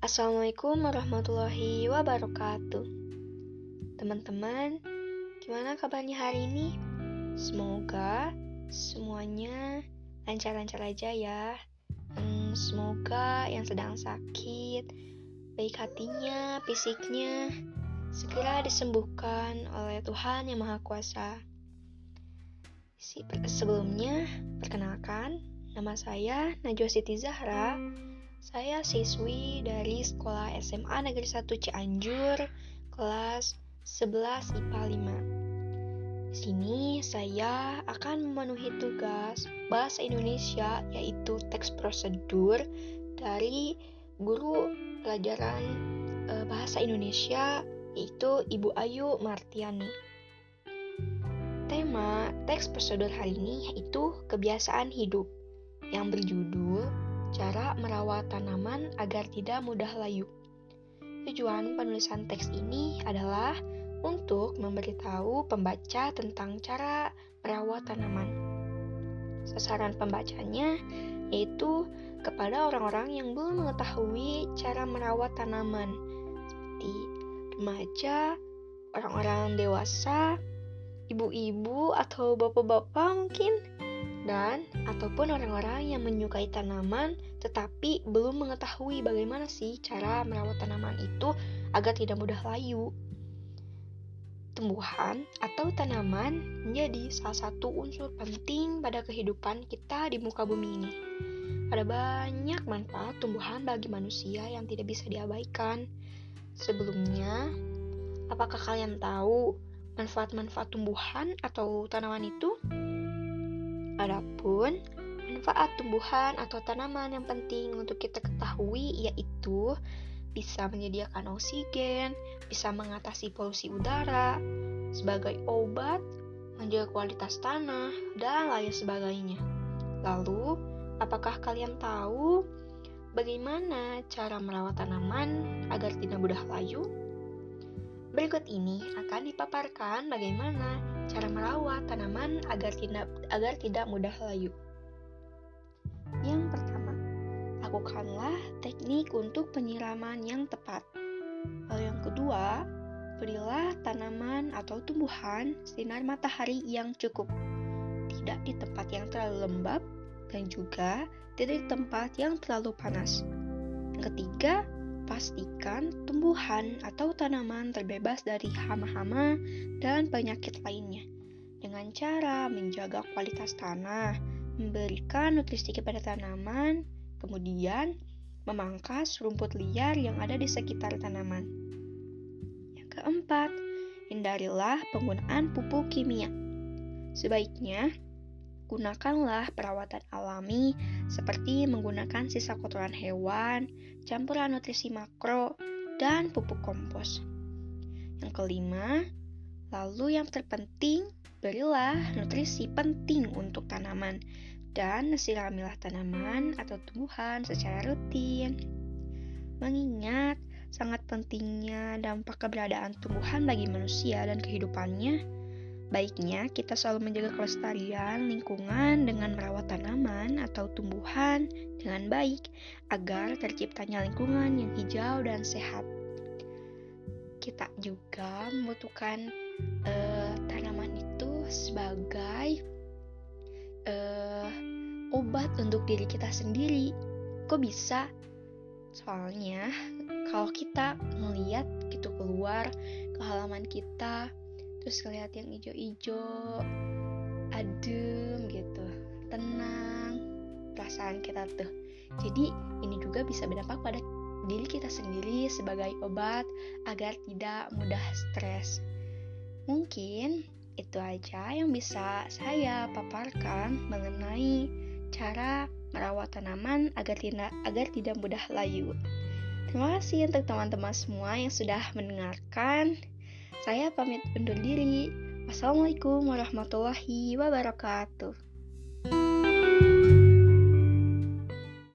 Assalamualaikum warahmatullahi wabarakatuh. Teman-teman, gimana kabarnya hari ini? Semoga semuanya lancar-lancar aja ya. Hmm, semoga yang sedang sakit, baik hatinya, fisiknya, segera disembuhkan oleh Tuhan Yang Maha Kuasa. Sebelumnya, perkenalkan, nama saya Najwa Siti Zahra saya siswi dari Sekolah SMA Negeri 1 Cianjur, kelas 11 IPA 5. Di sini saya akan memenuhi tugas bahasa Indonesia yaitu teks prosedur dari guru pelajaran e, bahasa Indonesia yaitu Ibu Ayu Martiani. Tema teks prosedur hari ini yaitu kebiasaan hidup yang berjudul Cara merawat tanaman agar tidak mudah layu. Tujuan penulisan teks ini adalah untuk memberitahu pembaca tentang cara merawat tanaman. Sasaran pembacanya yaitu kepada orang-orang yang belum mengetahui cara merawat tanaman, seperti remaja, orang-orang dewasa, ibu-ibu atau bapak-bapak mungkin dan ataupun orang-orang yang menyukai tanaman tetapi belum mengetahui bagaimana sih cara merawat tanaman itu agar tidak mudah layu. Tumbuhan atau tanaman menjadi salah satu unsur penting pada kehidupan kita di muka bumi ini. Ada banyak manfaat tumbuhan bagi manusia yang tidak bisa diabaikan. Sebelumnya, apakah kalian tahu manfaat-manfaat tumbuhan atau tanaman itu? Adapun manfaat tumbuhan atau tanaman yang penting untuk kita ketahui yaitu bisa menyediakan oksigen, bisa mengatasi polusi udara, sebagai obat, menjaga kualitas tanah, dan lain sebagainya. Lalu, apakah kalian tahu bagaimana cara merawat tanaman agar tidak mudah layu? Berikut ini akan dipaparkan bagaimana cara merawat tanaman agar tidak agar tidak mudah layu. Yang pertama, lakukanlah teknik untuk penyiraman yang tepat. Lalu yang kedua, berilah tanaman atau tumbuhan sinar matahari yang cukup. Tidak di tempat yang terlalu lembab dan juga tidak di tempat yang terlalu panas. Yang ketiga, pastikan tumbuhan atau tanaman terbebas dari hama-hama dan penyakit lainnya dengan cara menjaga kualitas tanah, memberikan nutrisi kepada tanaman, kemudian memangkas rumput liar yang ada di sekitar tanaman. Yang keempat, hindarilah penggunaan pupuk kimia. Sebaiknya, gunakanlah perawatan alami seperti menggunakan sisa kotoran hewan, campuran nutrisi makro, dan pupuk kompos. Yang kelima, lalu yang terpenting, berilah nutrisi penting untuk tanaman dan siramilah tanaman atau tumbuhan secara rutin. Mengingat sangat pentingnya dampak keberadaan tumbuhan bagi manusia dan kehidupannya, Baiknya, kita selalu menjaga kelestarian lingkungan dengan merawat tanaman atau tumbuhan dengan baik agar terciptanya lingkungan yang hijau dan sehat. Kita juga membutuhkan uh, tanaman itu sebagai uh, obat untuk diri kita sendiri. Kok bisa? Soalnya, kalau kita melihat gitu keluar ke halaman kita, terus ngeliat yang hijau-hijau adem gitu tenang perasaan kita tuh jadi ini juga bisa berdampak pada diri kita sendiri sebagai obat agar tidak mudah stres mungkin itu aja yang bisa saya paparkan mengenai cara merawat tanaman agar tidak agar tidak mudah layu. Terima kasih untuk teman-teman semua yang sudah mendengarkan. Saya pamit undur diri. Wassalamualaikum warahmatullahi wabarakatuh.